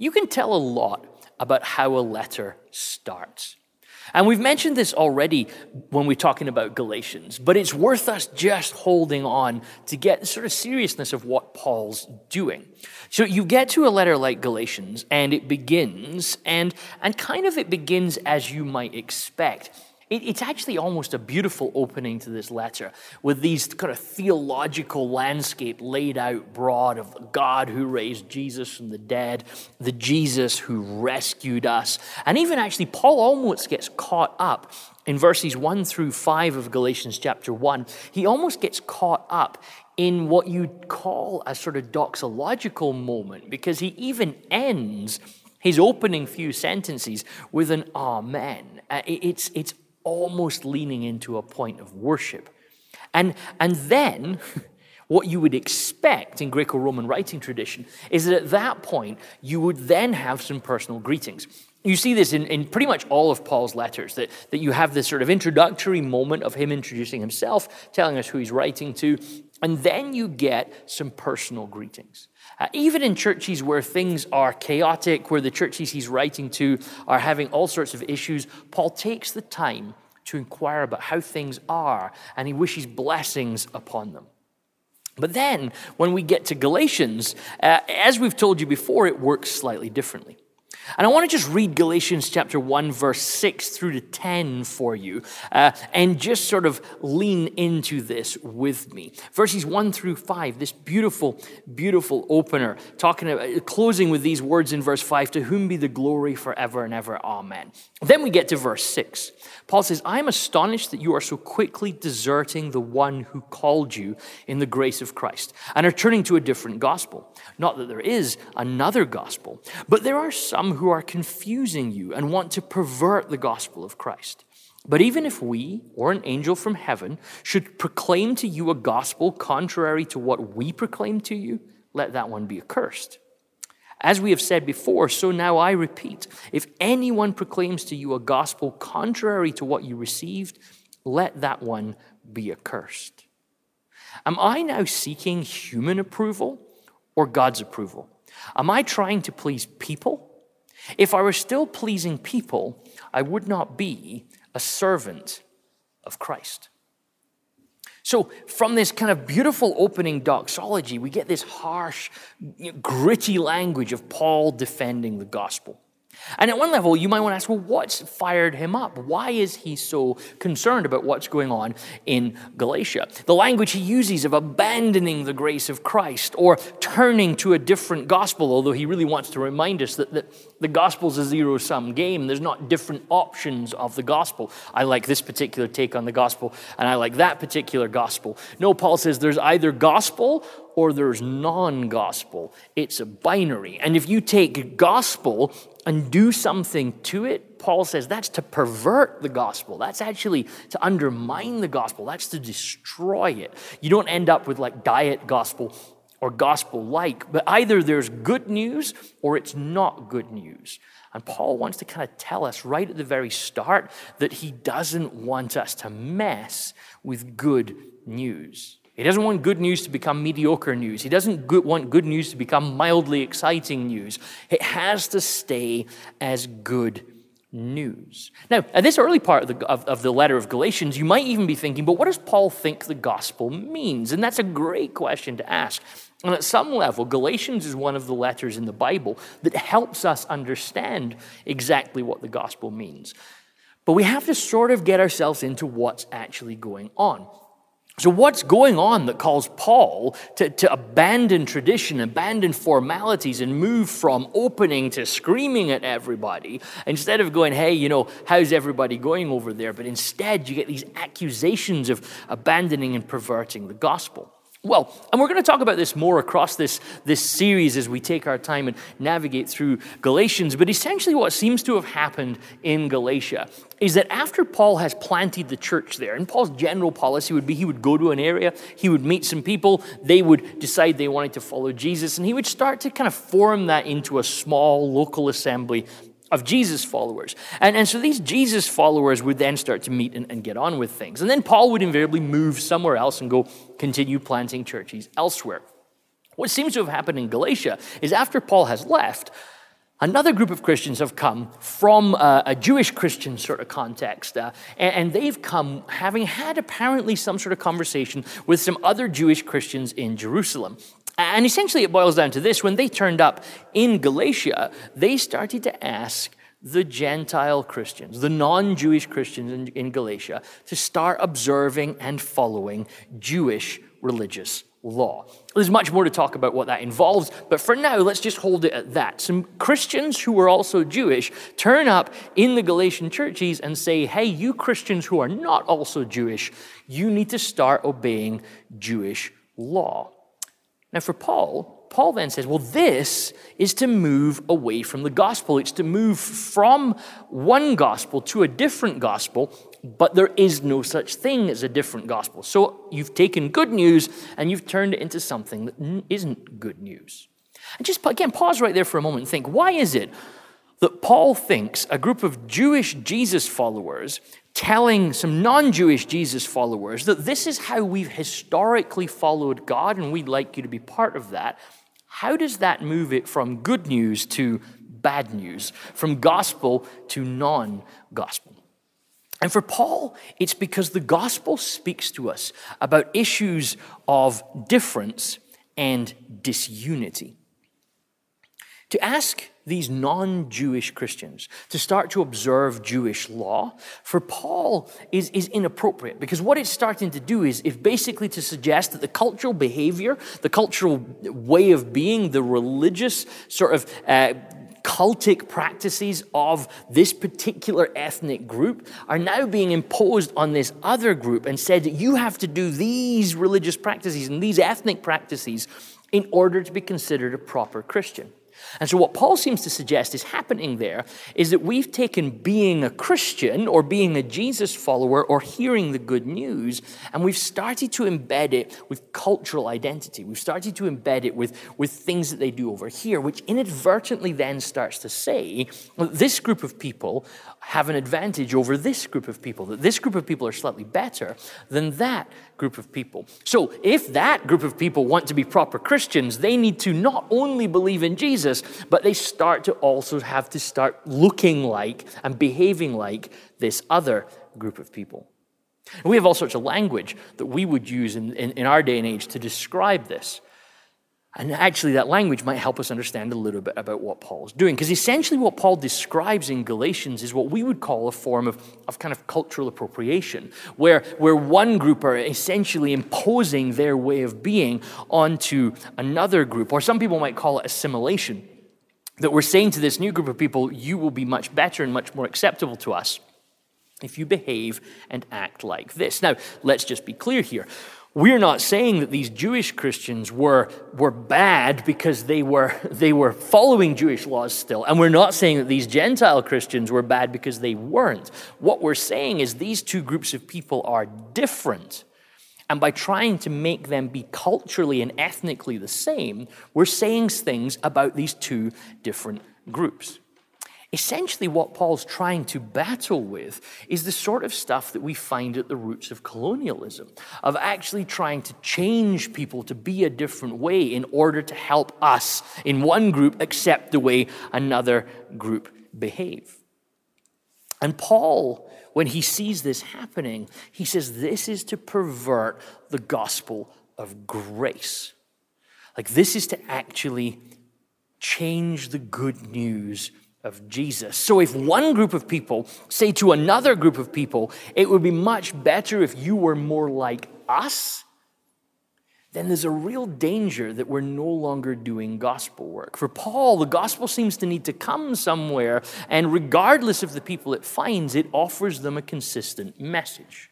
you can tell a lot about how a letter starts. And we've mentioned this already when we're talking about Galatians, but it's worth us just holding on to get the sort of seriousness of what Paul's doing. So you get to a letter like Galatians, and it begins, and, and kind of it begins as you might expect it, it's actually almost a beautiful opening to this letter with these kind of theological landscape laid out broad of God who raised Jesus from the dead, the Jesus who rescued us. And even actually, Paul almost gets caught up in verses 1 through 5 of Galatians chapter 1. He almost gets caught up in what you'd call a sort of doxological moment because he even ends his opening few sentences with an amen. Uh, it's, it's almost leaning into a point of worship. And, and then, what you would expect in Greco Roman writing tradition is that at that point, you would then have some personal greetings. You see this in, in pretty much all of Paul's letters, that, that you have this sort of introductory moment of him introducing himself, telling us who he's writing to, and then you get some personal greetings. Uh, even in churches where things are chaotic, where the churches he's writing to are having all sorts of issues, Paul takes the time to inquire about how things are and he wishes blessings upon them. But then, when we get to Galatians, uh, as we've told you before, it works slightly differently. And I want to just read Galatians chapter 1, verse 6 through to 10 for you, uh, and just sort of lean into this with me. Verses 1 through 5, this beautiful, beautiful opener, talking about, closing with these words in verse 5 To whom be the glory forever and ever. Amen. Then we get to verse 6. Paul says, I am astonished that you are so quickly deserting the one who called you in the grace of Christ and are turning to a different gospel. Not that there is another gospel, but there are some who are confusing you and want to pervert the gospel of Christ. But even if we or an angel from heaven should proclaim to you a gospel contrary to what we proclaim to you, let that one be accursed. As we have said before, so now I repeat if anyone proclaims to you a gospel contrary to what you received, let that one be accursed. Am I now seeking human approval or God's approval? Am I trying to please people? If I were still pleasing people, I would not be a servant of Christ. So, from this kind of beautiful opening doxology, we get this harsh, gritty language of Paul defending the gospel. And at one level, you might want to ask, well, what's fired him up? Why is he so concerned about what's going on in Galatia? The language he uses of abandoning the grace of Christ or turning to a different gospel, although he really wants to remind us that, that the gospel's a zero sum game. There's not different options of the gospel. I like this particular take on the gospel, and I like that particular gospel. No, Paul says there's either gospel or there's non gospel. It's a binary. And if you take gospel and do something to it, Paul says that's to pervert the gospel. That's actually to undermine the gospel. That's to destroy it. You don't end up with like diet gospel or gospel like, but either there's good news or it's not good news. And Paul wants to kind of tell us right at the very start that he doesn't want us to mess with good news. He doesn't want good news to become mediocre news. He doesn't want good news to become mildly exciting news. It has to stay as good news. Now, at this early part of the, of, of, the letter of Galatians, you might even be thinking, but what does Paul think the gospel means? And that's a great question to ask. And at some level, Galatians is one of the letters in the Bible that helps us understand exactly what the gospel means. But we have to sort of get ourselves into what's actually going on. So, what's going on that calls Paul to, to abandon tradition, abandon formalities, and move from opening to screaming at everybody instead of going, hey, you know, how's everybody going over there? But instead, you get these accusations of abandoning and perverting the gospel. Well, and we're going to talk about this more across this, this series as we take our time and navigate through Galatians. But essentially, what seems to have happened in Galatia is that after Paul has planted the church there, and Paul's general policy would be he would go to an area, he would meet some people, they would decide they wanted to follow Jesus, and he would start to kind of form that into a small local assembly of Jesus followers. And, and so these Jesus followers would then start to meet and, and get on with things. And then Paul would invariably move somewhere else and go continue planting churches elsewhere. What seems to have happened in Galatia is after Paul has left, Another group of Christians have come from a, a Jewish Christian sort of context, uh, and, and, they've come having had apparently some sort of conversation with some other Jewish Christians in Jerusalem. And essentially, it boils down to this when they turned up in Galatia, they started to ask the Gentile Christians, the non Jewish Christians in, in Galatia, to start observing and following Jewish religious law. There's much more to talk about what that involves, but for now, let's just hold it at that. Some Christians who were also Jewish turn up in the Galatian churches and say, hey, you Christians who are not also Jewish, you need to start obeying Jewish law. Now, for Paul, Paul then says, well, this is to move away from the gospel. It's to move from one gospel to a different gospel but there is no such thing as a different gospel. So you've taken good news and you've turned it into something that isn't good news. And just again, pause right there for a moment and think why is it that Paul thinks a group of Jewish Jesus followers telling some non Jewish Jesus followers that this is how we've historically followed God and we'd like you to be part of that? How does that move it from good news to bad news, from gospel to non gospel? And for Paul, it's because the gospel speaks to us about issues of difference and disunity. To ask these non Jewish Christians to start to observe Jewish law, for Paul, is, is inappropriate because what it's starting to do is, is basically to suggest that the cultural behavior, the cultural way of being, the religious sort of uh, cultic practices of this particular ethnic group are now being imposed on this other group and said that you have to do these religious practices and these ethnic practices in order to be considered a proper Christian. And so, what Paul seems to suggest is happening there is that we've taken being a Christian or being a Jesus follower or hearing the good news, and we've started to embed it with cultural identity. We've started to embed it with, with things that they do over here, which inadvertently then starts to say well, this group of people have an advantage over this group of people, that this group of people are slightly better than that group of people. So, if that group of people want to be proper Christians, they need to not only believe in Jesus, but they start to also have to start looking like and behaving like this other group of people. And we have all sorts of language that we would use in, in, in our day and age to describe this. And actually, that language might help us understand a little bit about what Paul's doing. Because essentially, what Paul describes in Galatians is what we would call a form of, of kind of cultural appropriation, where, where one group are essentially imposing their way of being onto another group. Or some people might call it assimilation. That we're saying to this new group of people, you will be much better and much more acceptable to us if you behave and act like this. Now, let's just be clear here. We're not saying that these Jewish Christians were, were bad because they were, they were following Jewish laws still. And we're not saying that these Gentile Christians were bad because they weren't. What we're saying is these two groups of people are different. And by trying to make them be culturally and ethnically the same, we're saying things about these two different groups. Essentially, what Paul's trying to battle with is the sort of stuff that we find at the roots of colonialism, of actually trying to change people to be a different way in order to help us in one group accept the way another group behave. And Paul, when he sees this happening, he says this is to pervert the gospel of grace. Like, this is to actually change the good news of Jesus. So if one group of people say to another group of people, it would be much better if you were more like us, then there's a real danger that we're no longer doing gospel work. For Paul, the gospel seems to need to come somewhere, and regardless of the people it finds, it offers them a consistent message.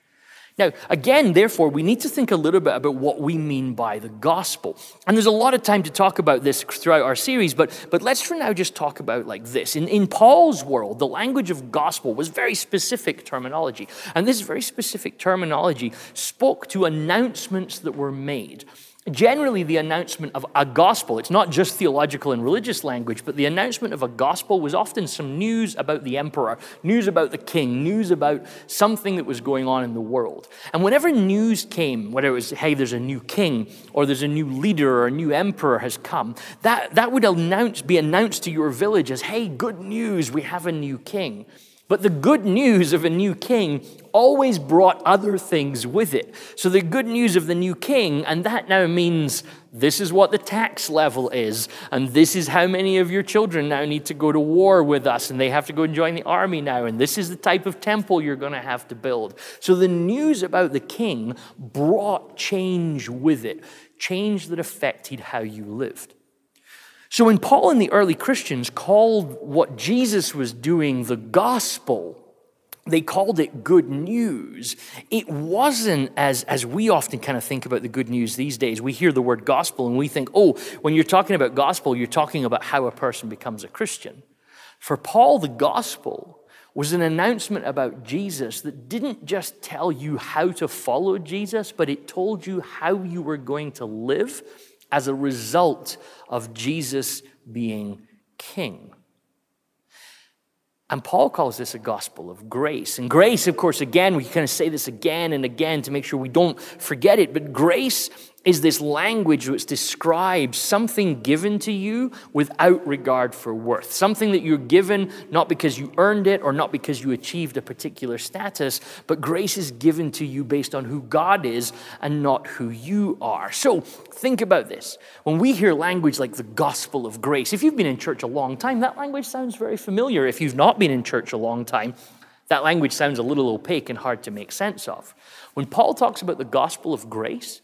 Now, again, therefore, we need to think a little bit about what we mean by the gospel. And there's a lot of time to talk about this throughout our series, but, but let's for now just talk about like this. In, in Paul's world, the language of gospel was very specific terminology. And this very specific terminology spoke to announcements that were made. Generally the announcement of a gospel, it's not just theological and religious language, but the announcement of a gospel was often some news about the emperor, news about the king, news about something that was going on in the world. And whenever news came, whether it was, hey, there's a new king, or there's a new leader, or a new emperor has come, that, that would announce, be announced to your village as, hey, good news, we have a new king. But the good news of a new king always brought other things with it. So the good news of the new king, and that now means this is what the tax level is, and this is how many of your children now need to go to war with us, and they have to go and join the army now, and this is the type of temple you're going to have to build. So the news about the king brought change with it, change that affected how you lived. So when Paul and the early Christians called what Jesus was doing the gospel, they called it good news. It wasn't as, as we often kind of think about the good news these days. We hear the word gospel and we think, oh, when you're talking about gospel, you're talking about how a person becomes a Christian. For Paul, the gospel was an announcement about Jesus that didn't just tell you how to follow Jesus, but it told you how you were going to live as a result of Jesus being king. And Paul calls this a gospel of grace. And grace, of course, again, we kind of say this again and again to make sure we don't forget it, but grace is this language which describes something given to you without regard for worth. Something that you're given not because you earned it or not because you achieved a particular status, but grace is given to you based on who God is and not who you are. So think about this. When we hear language like the gospel of grace, if you've been in church a long time, that language sounds very familiar. If you've not been in church a long time, that language sounds a little opaque and hard to make sense of. When Paul talks about the gospel of grace,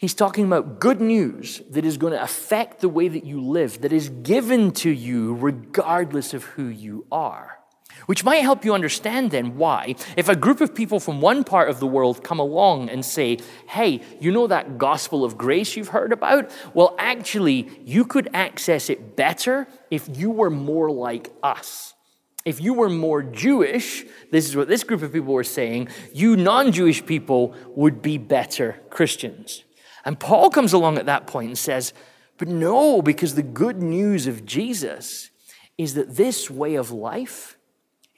He's talking about good news that is going to affect the way that you live, that is given to you regardless of who you are. Which might help you understand then why, if a group of people from one part of the world come along and say, hey, you know that gospel of grace you've heard about? Well, actually, you could access it better if you were more like us. If you were more Jewish, this is what this group of people were saying, you non Jewish people would be better Christians. And Paul comes along at that point and says, But no, because the good news of Jesus is that this way of life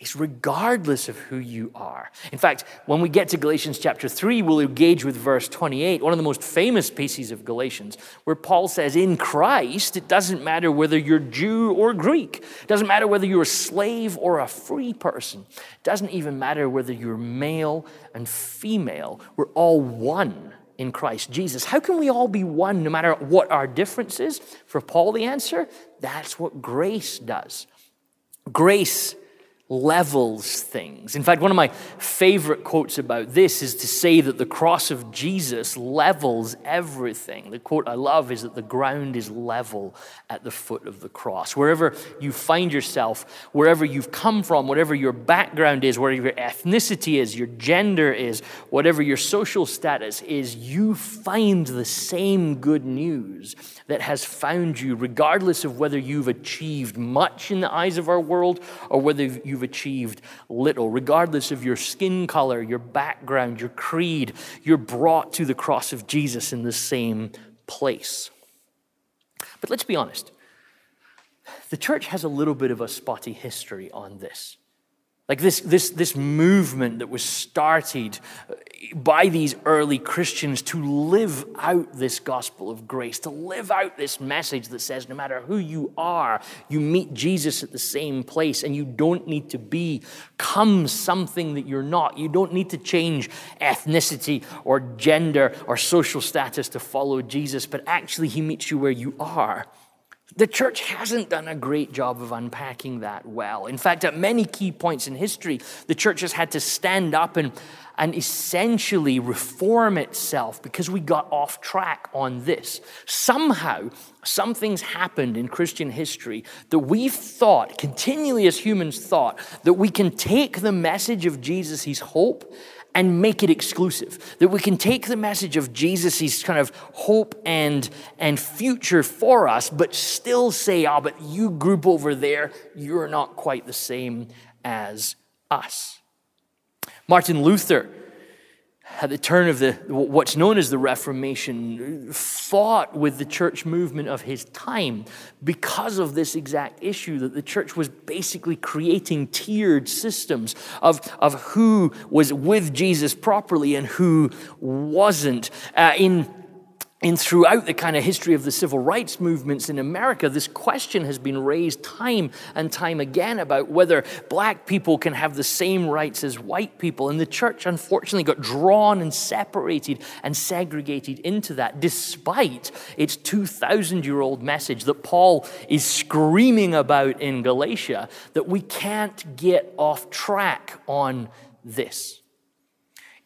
is regardless of who you are. In fact, when we get to Galatians chapter 3, we'll engage with verse 28, one of the most famous pieces of Galatians, where Paul says, In Christ, it doesn't matter whether you're Jew or Greek, it doesn't matter whether you're a slave or a free person, it doesn't even matter whether you're male and female. We're all one in Christ Jesus. How can we all be one no matter what our differences? For Paul, the answer that's what grace does. Grace levels things. In fact, one of my favorite quotes about this is to say that the cross of Jesus levels everything. The quote I love is that the ground is level at the foot of the cross. Wherever you find yourself, wherever you've come from, whatever your background is, whatever your ethnicity is, your gender is, whatever your social status is, you find the same good news that has found you, regardless of whether you've achieved much in the eyes of our world or whether you've you've achieved little. Regardless of your skin color, your background, your creed, you're brought to the cross of Jesus in the same place. But let's be honest the church has a little bit of a spotty history on this. Like this, this, this movement that was started by these early Christians to live out this gospel of grace, to live out this message that says no matter who you are, you meet Jesus at the same place and you don't need to become something that you're not. You don't need to change ethnicity or gender or social status to follow Jesus, but actually, he meets you where you are. The church hasn't done a great job of unpacking that well. In fact, at many key points in history, the church has had to stand up and, and essentially reform itself because we got off track on this. Somehow, something's happened in Christian history that we've thought, continually as humans thought, that we can take the message of Jesus, his hope, and make it exclusive. That we can take the message of Jesus, kind of hope and, and future for us, but still say, ah, oh, but you group over there, you're not quite the same as us. Martin Luther at the turn of the what's known as the Reformation, fought with the church movement of his time because of this exact issue that the church was basically creating tiered systems of, of who was with Jesus properly and who wasn't. Uh, in and throughout the kind of history of the civil rights movements in America, this question has been raised time and time again about whether black people can have the same rights as white people. And the church, unfortunately, got drawn and separated and segregated into that, despite its 2,000 year old message that Paul is screaming about in Galatia that we can't get off track on this.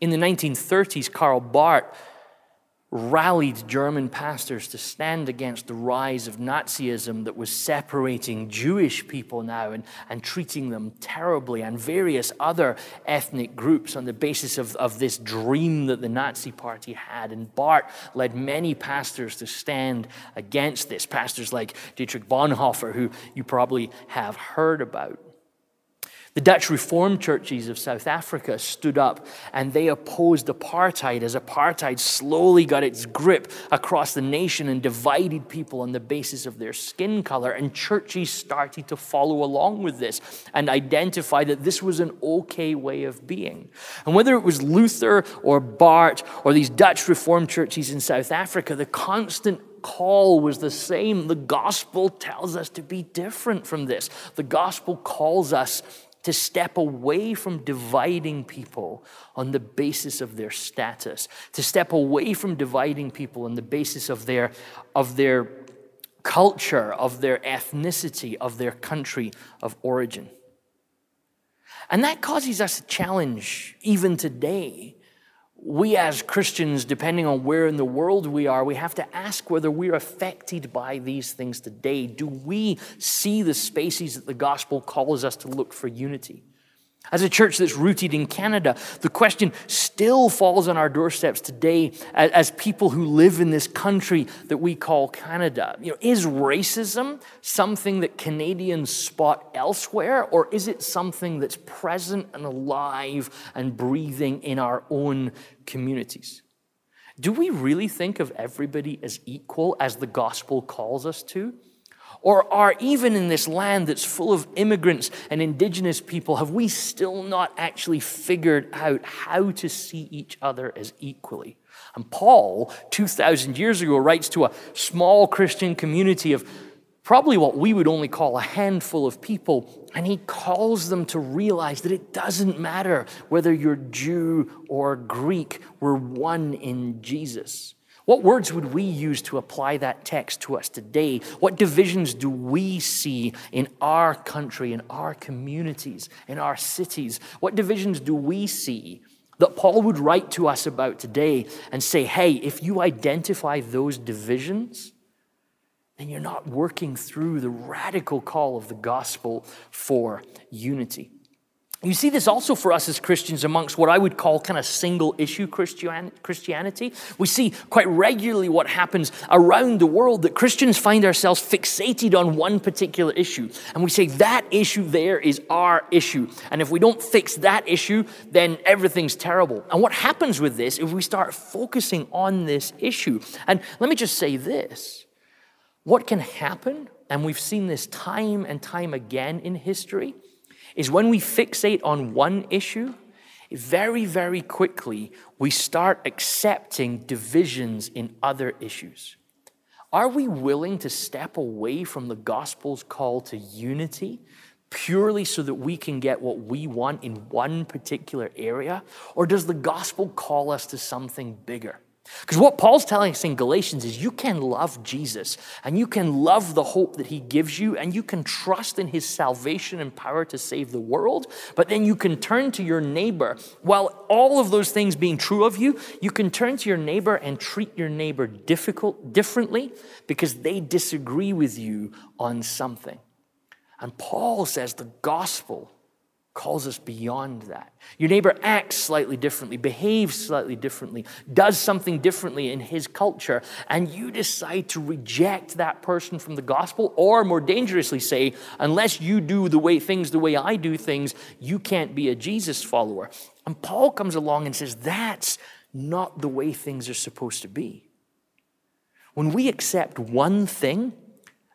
In the 1930s, Karl Barth rallied German pastors to stand against the rise of Nazism that was separating Jewish people now and, and treating them terribly, and various other ethnic groups on the basis of, of this dream that the Nazi Party had. And Barth led many pastors to stand against this, pastors like Dietrich Bonhoeffer, who you probably have heard about. The Dutch Reformed churches of South Africa stood up and they opposed apartheid as apartheid slowly got its grip across the nation and divided people on the basis of their skin color. And churches started to follow along with this and identify that this was an okay way of being. And whether it was Luther or Barth or these Dutch Reformed churches in South Africa, the constant call was the same. The gospel tells us to be different from this. The gospel calls us to step away from dividing people on the basis of their status, to step away from dividing people on the basis of their, of their culture, of their ethnicity, of their country of origin. And that causes us a challenge even today we as Christians, depending on where in the world we are, we have to ask whether we're affected by these things today. Do we see the spaces that the gospel calls us to look for unity? As a church that's rooted in Canada, the question still falls on our doorsteps today as, people who live in this country that we call Canada. You know, is racism something that Canadians spot elsewhere, or is it something that's present and alive and breathing in our own communities? Do we really think of everybody as equal as the gospel calls us to? Or are even in this land that's full of immigrants and indigenous people, have we still not actually figured out how to see each other as equally? And Paul, 2,000 years ago, writes to a small Christian community of probably what we would only call a handful of people, and he calls them to realize that it doesn't matter whether you're Jew or Greek, we're one in Jesus. What words would we use to apply that text to us today? What divisions do we see in our country, in our communities, in our cities? What divisions do we see that Paul would write to us about today and say, hey, if you identify those divisions, then you're not working through the radical call of the gospel for unity. You see this also for us as Christians amongst what I would call kind of single issue Christianity. We see quite regularly what happens around the world that Christians find ourselves fixated on one particular issue. And we say that issue there is our issue. And if we don't fix that issue, then everything's terrible. And what happens with this if we start focusing on this issue? And let me just say this what can happen, and we've seen this time and time again in history is when we fixate on one issue, very, very quickly we start accepting divisions in other issues. Are we willing to step away from the gospel's call to unity purely so that we can get what we want in one particular area? Or does the gospel call us to something bigger? Because what Paul's telling us in Galatians is you can love Jesus and you can love the hope that he gives you and you can trust in his salvation and power to save the world, but then you can turn to your neighbor. While all of those things being true of you, you can turn to your neighbor and treat your neighbor difficult, differently because they disagree with you on something. And Paul says the gospel calls us beyond that. Your neighbor acts slightly differently, behaves slightly differently, does something differently in his culture, and you decide to reject that person from the gospel, or more dangerously say, unless you do the way things the way I do things, you can't be a Jesus follower. And Paul comes along and says, that's not the way things are supposed to be. When we accept one thing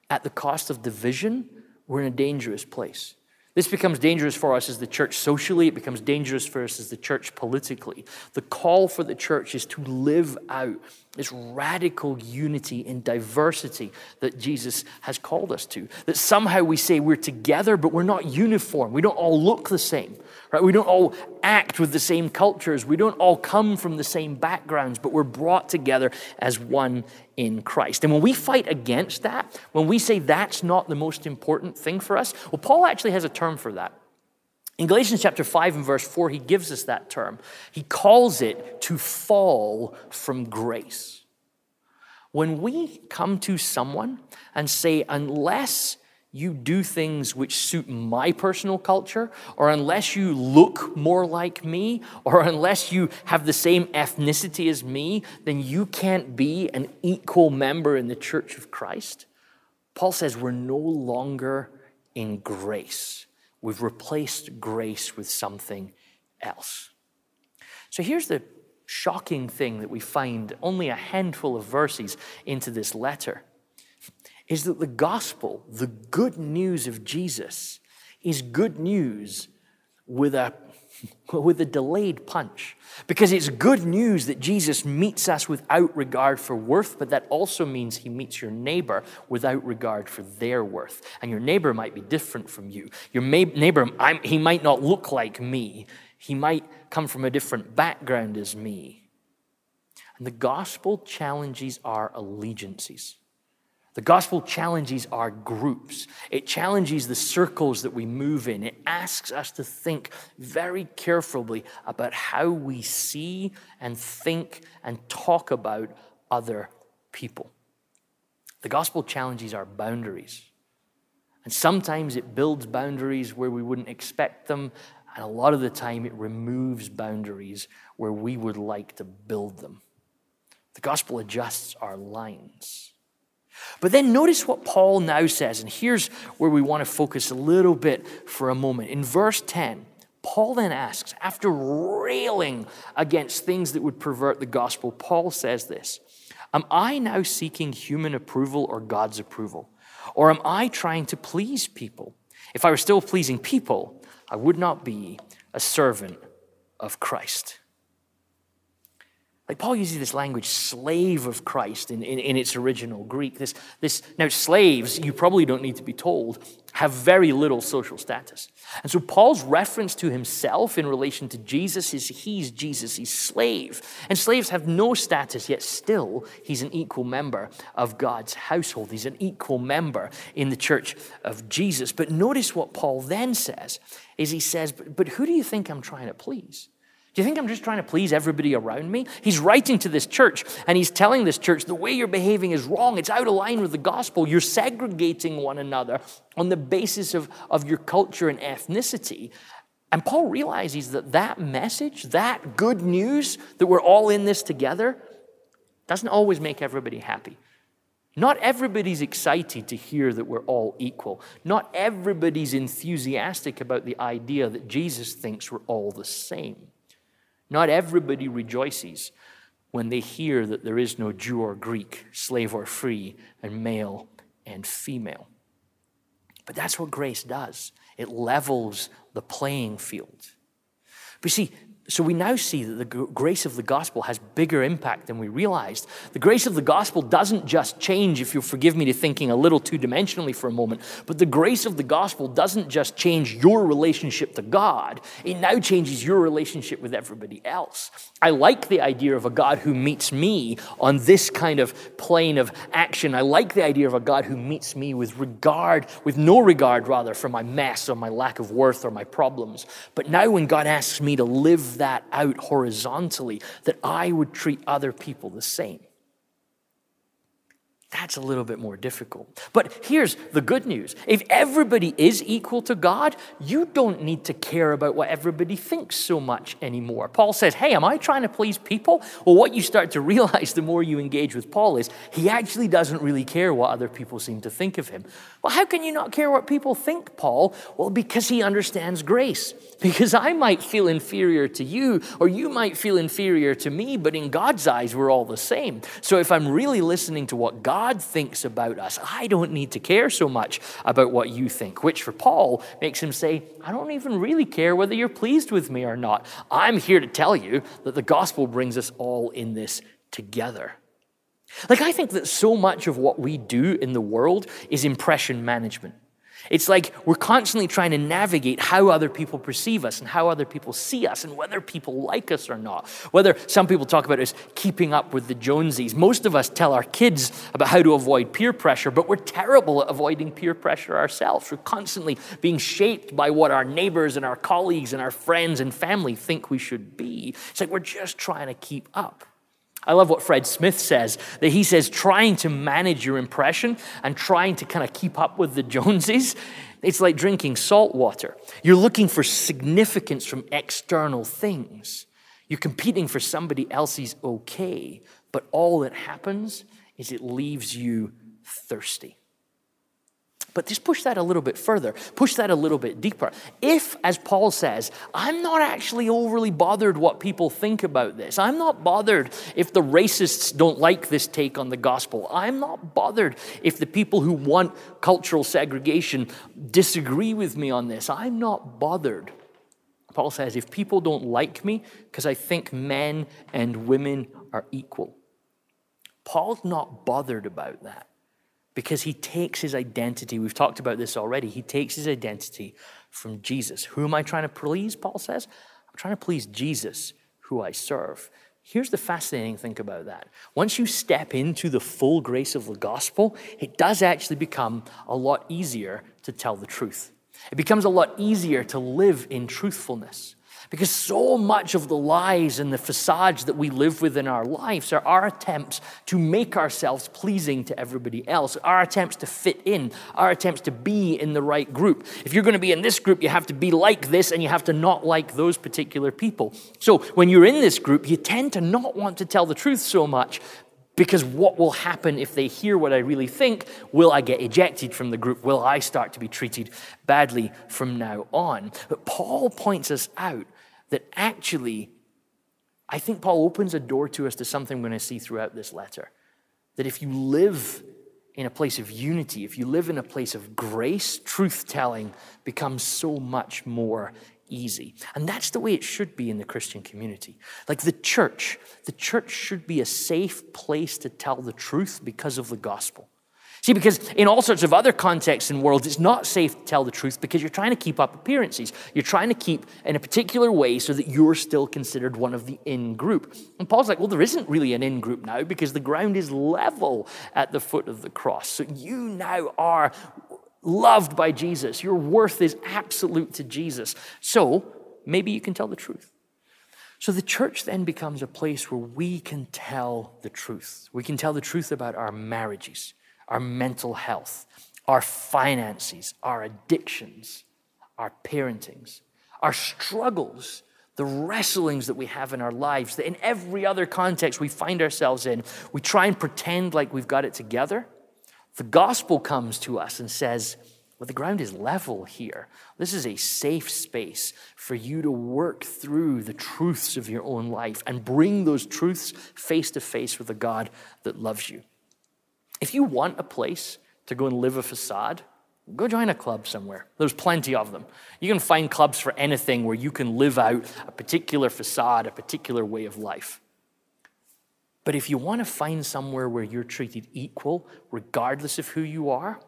at the cost of division, we're in a dangerous place. This becomes dangerous for us as the church socially, it becomes dangerous for us as the church politically. The call for the church is to live out this radical unity in diversity that Jesus has called us to. That somehow we say we're together, but we're not uniform. We don't all look the same, right? We don't all act with the same cultures. We don't all come from the same backgrounds, but we're brought together as one in Christ. And when we fight against that, when we say that's not the most important thing for us, well, Paul actually has a term for that. In Galatians chapter 5 and verse 4, he gives us that term. He calls it to fall from grace. When we come to someone and say, unless you do things which suit my personal culture, or unless you look more like me, or unless you have the same ethnicity as me, then you can't be an equal member in the church of Christ. Paul says we're no longer in grace. We've replaced grace with something else. So here's the shocking thing that we find only a handful of verses into this letter is that the gospel, the good news of Jesus, is good news with a with a delayed punch. Because it's good news that Jesus meets us without regard for worth, but that also means he meets your neighbor without regard for their worth. And your neighbor might be different from you. Your neighbor, I'm, he might not look like me, he might come from a different background as me. And the gospel challenges our allegiances. The gospel challenges our groups. It challenges the circles that we move in. It asks us to think very carefully about how we see and think and talk about other people. The gospel challenges our boundaries. And sometimes it builds boundaries where we wouldn't expect them, and a lot of the time it removes boundaries where we would like to build them. The gospel adjusts our lines. But then notice what Paul now says, and here's where we want to focus a little bit for a moment. In verse 10, Paul then asks, after railing against things that would pervert the gospel, Paul says this Am I now seeking human approval or God's approval? Or am I trying to please people? If I were still pleasing people, I would not be a servant of Christ. Like Paul uses this language, slave of Christ, in, in, in, its original Greek. This, this, now, slaves, you probably don't need to be told, have very little social status. And so Paul's reference to himself in relation to Jesus is he's Jesus, slave. And slaves have no status, yet still he's an equal member of God's household. He's an equal member in the church of Jesus. But notice what Paul then says, is he says, but, but who do you think I'm trying to please? Do you think I'm just trying to please everybody around me? He's writing to this church and he's telling this church the way you're behaving is wrong. It's out of line with the gospel. You're segregating one another on the basis of, of your culture and ethnicity. And Paul realizes that that message, that good news that we're all in this together, doesn't always make everybody happy. Not everybody's excited to hear that we're all equal. Not everybody's enthusiastic about the idea that Jesus thinks we're all the same. Not everybody rejoices when they hear that there is no Jew or Greek, slave or free, and male and female. But that's what grace does it levels the playing field. But see, so we now see that the grace of the gospel has bigger impact than we realized. The grace of the gospel doesn't just change, if you'll forgive me to thinking a little two dimensionally for a moment, but the grace of the gospel doesn't just change your relationship to God, it now changes your relationship with everybody else. I like the idea of a God who meets me on this kind of plane of action. I like the idea of a God who meets me with regard, with no regard rather, for my mess or my lack of worth or my problems. But now when God asks me to live that out horizontally, that I would treat other people the same. That's a little bit more difficult. But here's the good news if everybody is equal to God, you don't need to care about what everybody thinks so much anymore. Paul says, Hey, am I trying to please people? Well, what you start to realize the more you engage with Paul is he actually doesn't really care what other people seem to think of him. Well, how can you not care what people think, Paul? Well, because he understands grace. Because I might feel inferior to you, or you might feel inferior to me, but in God's eyes, we're all the same. So if I'm really listening to what God thinks about us, I don't need to care so much about what you think, which for Paul makes him say, I don't even really care whether you're pleased with me or not. I'm here to tell you that the gospel brings us all in this together. Like, I think that so much of what we do in the world is impression management. It's like we're constantly trying to navigate how other people perceive us and how other people see us and whether people like us or not. Whether some people talk about us keeping up with the Joneses. Most of us tell our kids about how to avoid peer pressure, but we're terrible at avoiding peer pressure ourselves. We're constantly being shaped by what our neighbors and our colleagues and our friends and family think we should be. It's like we're just trying to keep up. I love what Fred Smith says that he says trying to manage your impression and trying to kind of keep up with the Joneses, it's like drinking salt water. You're looking for significance from external things. You're competing for somebody else's okay, but all that happens is it leaves you thirsty. But just push that a little bit further, push that a little bit deeper. If, as Paul says, I'm not actually overly bothered what people think about this, I'm not bothered if the racists don't like this take on the gospel, I'm not bothered if the people who want cultural segregation disagree with me on this, I'm not bothered. Paul says, if people don't like me because I think men and women are equal, Paul's not bothered about that because he takes his identity. We've talked about this already. He takes his identity from Jesus. Who am I trying to please? Paul says, I'm trying to please Jesus, who I serve. Here's the fascinating thing about that. Once you step into the full grace of the gospel, it does actually become a lot easier to tell the truth. It becomes a lot easier to live in truthfulness. Because so much of the lies and the facades that we live with in our lives are our attempts to make ourselves pleasing to everybody else, our attempts to fit in, our attempts to be in the right group. If you're going to be in this group, you have to be like this and you have to not like those particular people. So when you're in this group, you tend to not want to tell the truth so much because what will happen if they hear what I really think? Will I get ejected from the group? Will I start to be treated badly from now on? But Paul points us out that actually, I think Paul opens a door to us to something we're going to see throughout this letter. That if you live in a place of unity, if you live in a place of grace, truth telling becomes so much more easy. And that's the way it should be in the Christian community. Like the church, the church should be a safe place to tell the truth because of the gospel. See, because in all sorts of other contexts and worlds, it's not safe to tell the truth because you're trying to keep up appearances. You're trying to keep in a particular way so that you're still considered one of the in group. And Paul's like, well, there isn't really an in group now because the ground is level at the foot of the cross. So you now are loved by Jesus. Your worth is absolute to Jesus. So maybe you can tell the truth. So the church then becomes a place where we can tell the truth. We can tell the truth about our marriages our mental health, our finances, our addictions, our parentings, our struggles, the wrestlings that we have in our lives, that in every other context we find ourselves in, we try and pretend like we've got it together. The gospel comes to us and says, well, the ground is level here. This is a safe space for you to work through the truths of your own life and bring those truths face to face with a God that loves you. If you want a place to go and live a facade, go join a club somewhere. There's plenty of them. You can find clubs for anything where you can live out a particular facade, a particular way of life. But if you want to find somewhere where you're treated equal, regardless of who you are,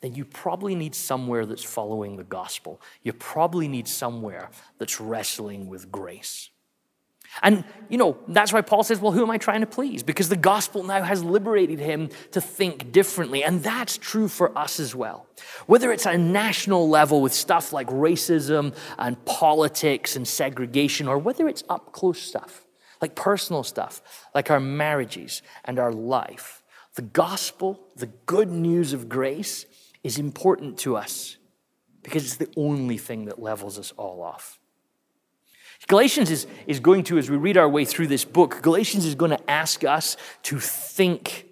then you probably need somewhere that's following the gospel. You probably need somewhere that's wrestling with grace. And, you know, that's why Paul says, well, who am I trying to please? Because the gospel now has liberated him to think differently. And that's true for us as well. Whether it's a national level with stuff like racism and politics and segregation, or whether it's up close stuff, like personal stuff, like our marriages and our life, the gospel, the good news of grace, is important to us because it's the only thing that levels us all off. Galatians is, is going to, as we read our way through this book, Galatians is going to ask us to think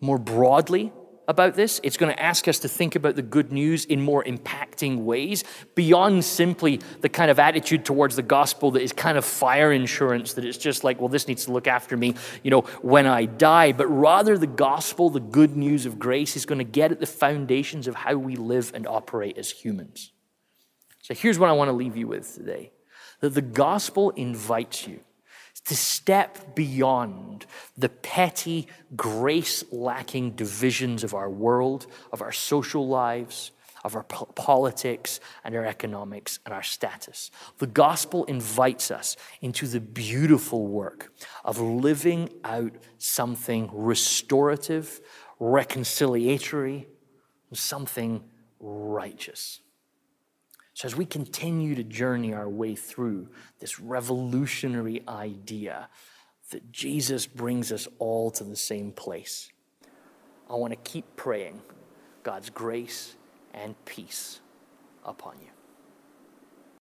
more broadly about this. It's going to ask us to think about the good news in more impacting ways beyond simply the kind of attitude towards the gospel that is kind of fire insurance, that it's just like, well, this needs to look after me, you know, when I die. But rather, the gospel, the good news of grace, is going to get at the foundations of how we live and operate as humans. So here's what I want to leave you with today that the gospel invites you to step beyond the petty, grace lacking divisions of our world, of our social lives, of our po- politics and our economics and our status. The gospel invites us into the beautiful work of living out something restorative, reconciliatory, something righteous. So, as we continue to journey our way through this revolutionary idea that Jesus brings us all to the same place, I want to keep praying God's grace and peace upon you.